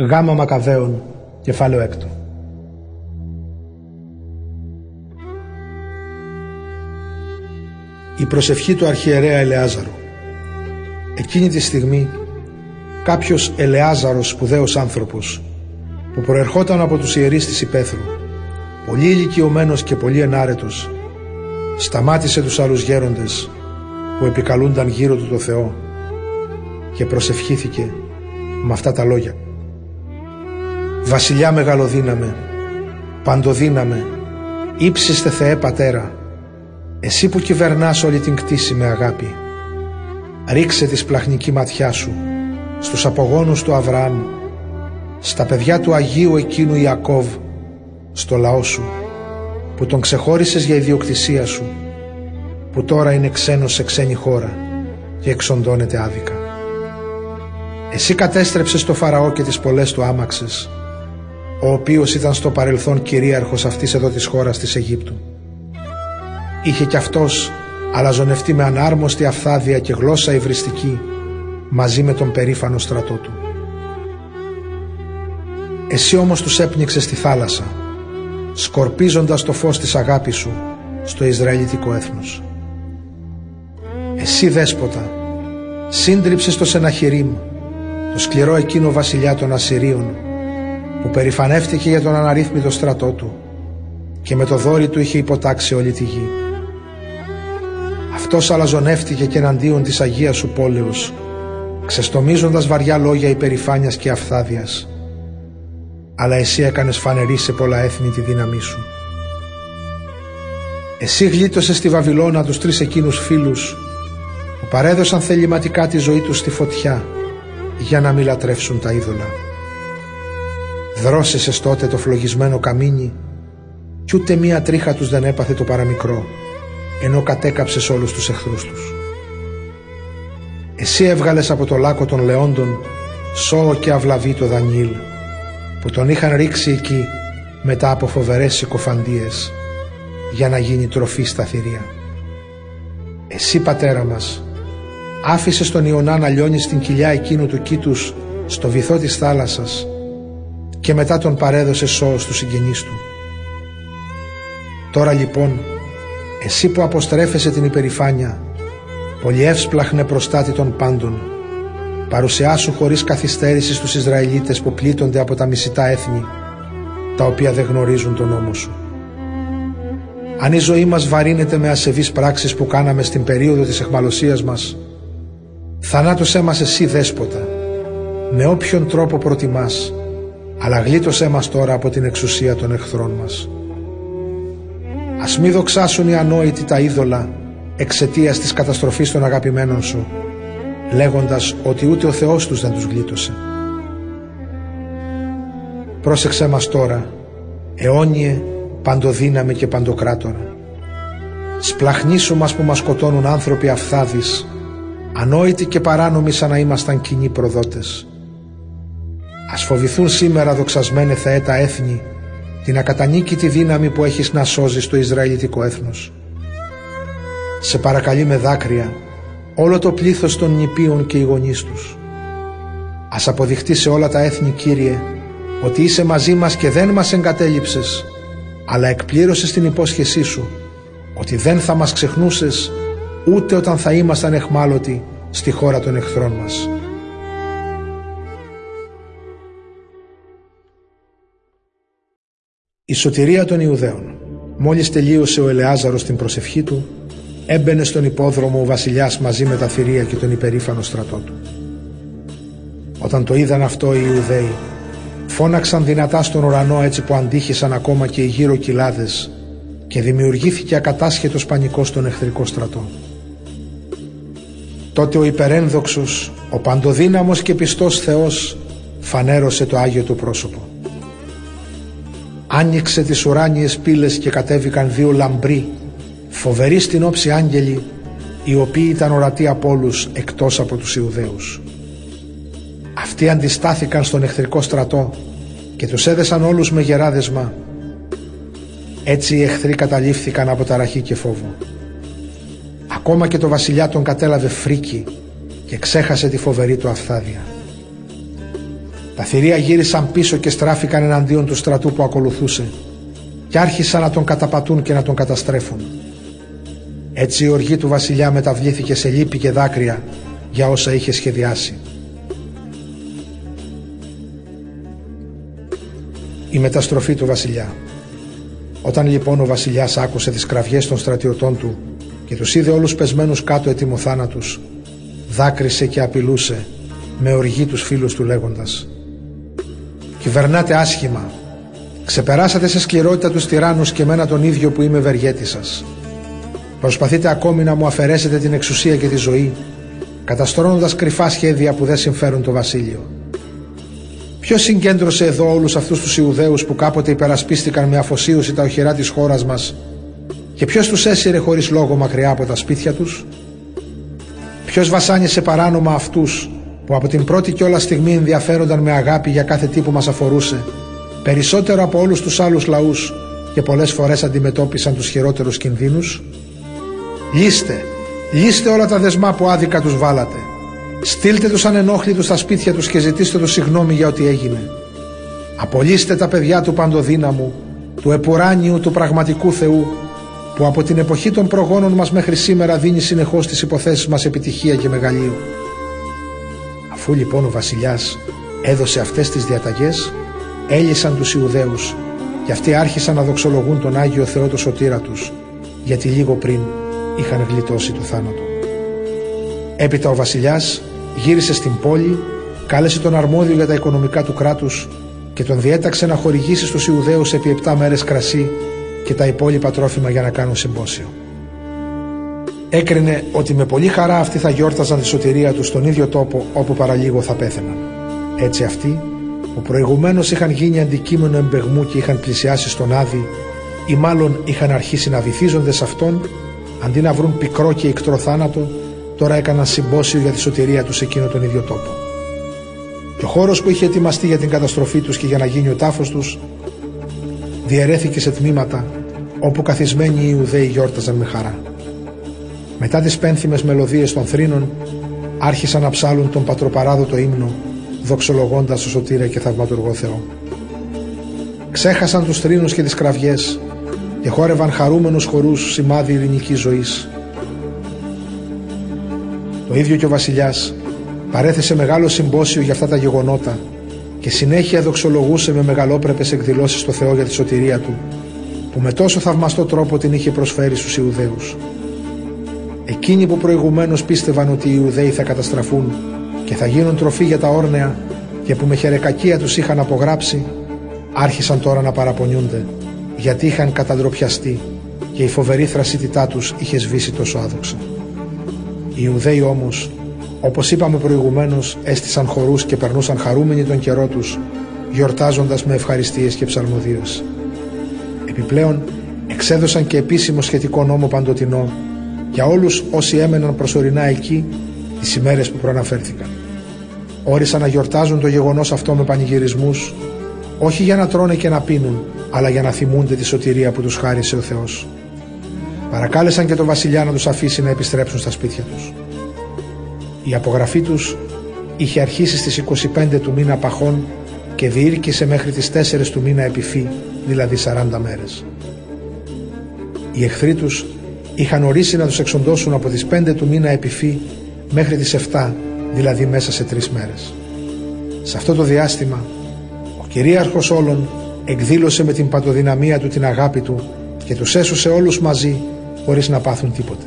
Γάμα Μακαβαίων, κεφάλαιο έκτο. Η προσευχή του αρχιερέα Ελεάζαρου. Εκείνη τη στιγμή κάποιος Ελεάζαρος σπουδαίος άνθρωπος που προερχόταν από τους ιερείς της Υπέθρου πολύ ηλικιωμένος και πολύ ενάρετος σταμάτησε τους άλλους γέροντες που επικαλούνταν γύρω του το Θεό και προσευχήθηκε με αυτά τα λόγια Βασιλιά μεγαλοδύναμε, παντοδύναμε, ύψιστε Θεέ Πατέρα, εσύ που κυβερνάς όλη την κτήση με αγάπη, ρίξε της σπλαχνική ματιά σου στους απογόνους του Αβραάμ, στα παιδιά του Αγίου εκείνου Ιακώβ, στο λαό σου, που τον ξεχώρισες για ιδιοκτησία σου, που τώρα είναι ξένος σε ξένη χώρα και εξοντώνεται άδικα. Εσύ κατέστρεψες το Φαραώ και τις πολλές του άμαξες, ο οποίος ήταν στο παρελθόν κυρίαρχος αυτής εδώ της χώρας της Αιγύπτου. Είχε κι αυτός αλαζονευτεί με ανάρμοστη αφθάδεια και γλώσσα υβριστική μαζί με τον περήφανο στρατό του. Εσύ όμως τους έπνιξες στη θάλασσα, σκορπίζοντας το φως της αγάπης σου στο Ισραηλιτικό έθνος. Εσύ δέσποτα, σύντριψες το Σεναχηρίμ, το σκληρό εκείνο βασιλιά των Ασσυρίων, που περηφανεύτηκε για τον αναρρύθμιτο στρατό του και με το δόρι του είχε υποτάξει όλη τη γη. Αυτός αλαζονεύτηκε και εναντίον της Αγίας σου πόλεως, ξεστομίζοντας βαριά λόγια υπερηφάνειας και αφθάδιας. Αλλά εσύ έκανες φανερή σε πολλά έθνη τη δύναμή σου. Εσύ γλίτωσες στη Βαβυλώνα τους τρεις εκείνους φίλους που παρέδωσαν θεληματικά τη ζωή τους στη φωτιά για να μην λατρεύσουν τα είδωλα. Δρόσεσες τότε το φλογισμένο καμίνι κι ούτε μία τρίχα τους δεν έπαθε το παραμικρό ενώ κατέκαψες όλους τους εχθρούς τους. Εσύ έβγαλες από το λάκκο των λεόντων σώο και αυλαβή το Δανιήλ που τον είχαν ρίξει εκεί μετά από φοβερές συκοφαντίες για να γίνει τροφή στα θηρία. Εσύ πατέρα μας άφησες τον Ιωνά να λιώνει στην κοιλιά εκείνου του κήτους στο βυθό της θάλασσας και μετά τον παρέδωσε σώος του συγγενείς του. Τώρα λοιπόν, εσύ που αποστρέφεσαι την υπερηφάνεια, πολυεύσπλαχνε προστάτη των πάντων, παρουσιάσου χωρίς καθυστέρηση στους Ισραηλίτες που πλήττονται από τα μισητά έθνη, τα οποία δεν γνωρίζουν τον νόμο σου. Αν η ζωή μας βαρύνεται με ασεβείς πράξεις που κάναμε στην περίοδο της εχμαλωσίας μας, θανάτωσέ μας εσύ δέσποτα, με όποιον τρόπο προτιμάς, αλλά γλίτωσέ μας τώρα από την εξουσία των εχθρών μας. Ας μη δοξάσουν οι ανόητοι τα είδωλα εξαιτίας της καταστροφής των αγαπημένων σου, λέγοντας ότι ούτε ο Θεός τους δεν τους γλίτωσε. Πρόσεξέ μας τώρα, αιώνιε, παντοδύναμε και παντοκράτορα. Σπλαχνίσου μας που μας σκοτώνουν άνθρωποι αφθάδεις, ανόητοι και παράνομοι σαν να ήμασταν κοινοί προδότες. Ας φοβηθούν σήμερα δοξασμένε Θεέ τα έθνη την ακατανίκητη δύναμη που έχεις να σώζεις το Ισραηλιτικό έθνος. Σε παρακαλεί με δάκρυα όλο το πλήθος των νηπίων και οι γονείς τους. Ας αποδειχτεί σε όλα τα έθνη Κύριε ότι είσαι μαζί μας και δεν μας εγκατέλειψες αλλά εκπλήρωσες την υπόσχεσή σου ότι δεν θα μας ξεχνούσες ούτε όταν θα ήμασταν εχμάλωτοι στη χώρα των εχθρών μας. Η σωτηρία των Ιουδαίων. Μόλις τελείωσε ο Ελεάζαρος την προσευχή του, έμπαινε στον υπόδρομο ο βασιλιάς μαζί με τα θηρία και τον υπερήφανο στρατό του. Όταν το είδαν αυτό οι Ιουδαίοι, φώναξαν δυνατά στον ουρανό έτσι που αντίχησαν ακόμα και οι γύρω κοιλάδες και δημιουργήθηκε ακατάσχετος πανικός στον εχθρικό στρατό. Τότε ο υπερένδοξος, ο παντοδύναμος και πιστός Θεός φανέρωσε το Άγιο του πρόσωπο άνοιξε τις ουράνιες πύλες και κατέβηκαν δύο λαμπροί, φοβεροί στην όψη άγγελοι, οι οποίοι ήταν ορατοί από όλους εκτός από τους Ιουδαίους. Αυτοί αντιστάθηκαν στον εχθρικό στρατό και τους έδεσαν όλους με γεράδεσμα. Έτσι οι εχθροί καταλήφθηκαν από ταραχή και φόβο. Ακόμα και το βασιλιά τον κατέλαβε φρίκι και ξέχασε τη φοβερή του αυθάδεια. Τα θηρία γύρισαν πίσω και στράφηκαν εναντίον του στρατού που ακολουθούσε και άρχισαν να τον καταπατούν και να τον καταστρέφουν. Έτσι η οργή του βασιλιά μεταβλήθηκε σε λύπη και δάκρυα για όσα είχε σχεδιάσει. Η μεταστροφή του βασιλιά Όταν λοιπόν ο βασιλιάς άκουσε τις κραυγές των στρατιωτών του και τους είδε όλους πεσμένους κάτω ετοιμοθάνατους, δάκρυσε και απειλούσε με οργή τους φίλους του λέγοντας «Κυβερνάτε άσχημα, ξεπεράσατε σε σκληρότητα τους τυράννους και μένα τον ίδιο που είμαι βεργέτη σας. Προσπαθείτε ακόμη να μου αφαιρέσετε την εξουσία και τη ζωή, καταστρώνοντας κρυφά σχέδια που δεν συμφέρουν το βασίλειο. Ποιος συγκέντρωσε εδώ όλους αυτούς τους Ιουδαίους που κάποτε υπερασπίστηκαν με αφοσίωση τα οχυρά της χώρας μας και ποιος τους έσυρε χωρίς λόγο μακριά από τα σπίτια τους; Ποιος βασάνισε παράνομα αυτούς που από την πρώτη κιόλας στιγμή ενδιαφέρονταν με αγάπη για κάθε τι που μας αφορούσε περισσότερο από όλους τους άλλους λαούς και πολλές φορές αντιμετώπισαν τους χειρότερους κινδύνους. Λύστε, λύστε όλα τα δεσμά που άδικα τους βάλατε. Στείλτε τους ανενόχλητους στα σπίτια τους και ζητήστε τους συγγνώμη για ό,τι έγινε. Απολύστε τα παιδιά του παντοδύναμου, του επουράνιου του πραγματικού Θεού, που από την εποχή των προγόνων μας μέχρι σήμερα δίνει συνεχώς τις υποθέσεις μας επιτυχία και μεγαλείο. Αφού λοιπόν ο βασιλιάς έδωσε αυτές τις διαταγές, έλυσαν τους Ιουδαίους και αυτοί άρχισαν να δοξολογούν τον Άγιο Θεό το σωτήρα τους, γιατί λίγο πριν είχαν γλιτώσει το θάνατο. Έπειτα ο βασιλιάς γύρισε στην πόλη, κάλεσε τον αρμόδιο για τα οικονομικά του κράτους και τον διέταξε να χορηγήσει στους Ιουδαίους επί 7 μέρες κρασί και τα υπόλοιπα τρόφιμα για να κάνουν συμπόσιο. Έκρινε ότι με πολύ χαρά αυτοί θα γιόρταζαν τη σωτηρία τους στον ίδιο τόπο όπου παραλίγο θα πέθαιναν. Έτσι αυτοί, που προηγουμένως είχαν γίνει αντικείμενο εμπεγμού και είχαν πλησιάσει στον Άδη, ή μάλλον είχαν αρχίσει να βυθίζονται σε αυτόν, αντί να βρουν πικρό και ικτρό θάνατο, τώρα έκαναν συμπόσιο για τη σωτηρία τους σε εκείνο τον ίδιο τόπο. Και ο χώρος που είχε ετοιμαστεί για την καταστροφή τους και για να γίνει ο τάφος τους, διαιρέθηκε σε τμήματα όπου καθισμένοι οι Ιουδαίοι γιόρταζαν με χαρά. Μετά τις πένθυμες μελωδίες των θρήνων άρχισαν να ψάλουν τον πατροπαράδοτο ύμνο δοξολογώντας το σωτήρα και θαυματουργό Θεό. Ξέχασαν τους θρήνους και τις κραυγές και χόρευαν χαρούμενους χορούς σημάδι ειρηνικής ζωής. Το ίδιο και ο βασιλιάς παρέθεσε μεγάλο συμπόσιο για αυτά τα γεγονότα και συνέχεια δοξολογούσε με μεγαλόπρεπες εκδηλώσεις το Θεό για τη σωτηρία του που με τόσο θαυμαστό τρόπο την είχε προσφέρει στους Ιουδαίους. Εκείνοι που προηγουμένως πίστευαν ότι οι Ιουδαίοι θα καταστραφούν και θα γίνουν τροφή για τα όρνεα και που με χερεκακία τους είχαν απογράψει άρχισαν τώρα να παραπονιούνται γιατί είχαν καταντροπιαστεί και η φοβερή θρασίτητά τους είχε σβήσει τόσο άδοξα. Οι Ιουδαίοι όμως όπως είπαμε προηγουμένως έστησαν χορούς και περνούσαν χαρούμενοι τον καιρό τους γιορτάζοντας με ευχαριστίες και ψαλμοδίες. Επιπλέον εξέδωσαν και επίσημο σχετικό νόμο παντοτινό για όλους όσοι έμεναν προσωρινά εκεί τις ημέρες που προαναφέρθηκαν. Όρισαν να γιορτάζουν το γεγονός αυτό με πανηγυρισμούς όχι για να τρώνε και να πίνουν αλλά για να θυμούνται τη σωτηρία που τους χάρισε ο Θεός. Παρακάλεσαν και τον βασιλιά να τους αφήσει να επιστρέψουν στα σπίτια τους. Η απογραφή τους είχε αρχίσει στις 25 του μήνα Παχών και διήρκησε μέχρι τις 4 του μήνα Επιφύ, δηλαδή 40 μέρες. Οι εχθροί τους είχαν ορίσει να τους εξοντώσουν από τις 5 του μήνα Επιφύ μέχρι τις 7, δηλαδή μέσα σε τρεις μέρες. Σε αυτό το διάστημα, ο κυρίαρχος όλων εκδήλωσε με την παντοδυναμία του την αγάπη του και τους έσωσε όλους μαζί χωρίς να πάθουν τίποτε.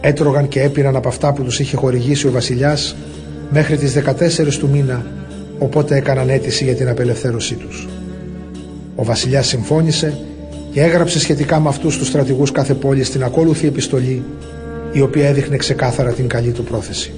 Έτρωγαν και έπιναν από αυτά που τους είχε χορηγήσει ο βασιλιάς μέχρι τις 14 του μήνα, οπότε έκαναν αίτηση για την απελευθέρωσή τους. Ο βασιλιάς συμφώνησε και έγραψε σχετικά με αυτούς τους στρατηγούς κάθε πόλη στην ακόλουθη επιστολή η οποία έδειχνε ξεκάθαρα την καλή του πρόθεση.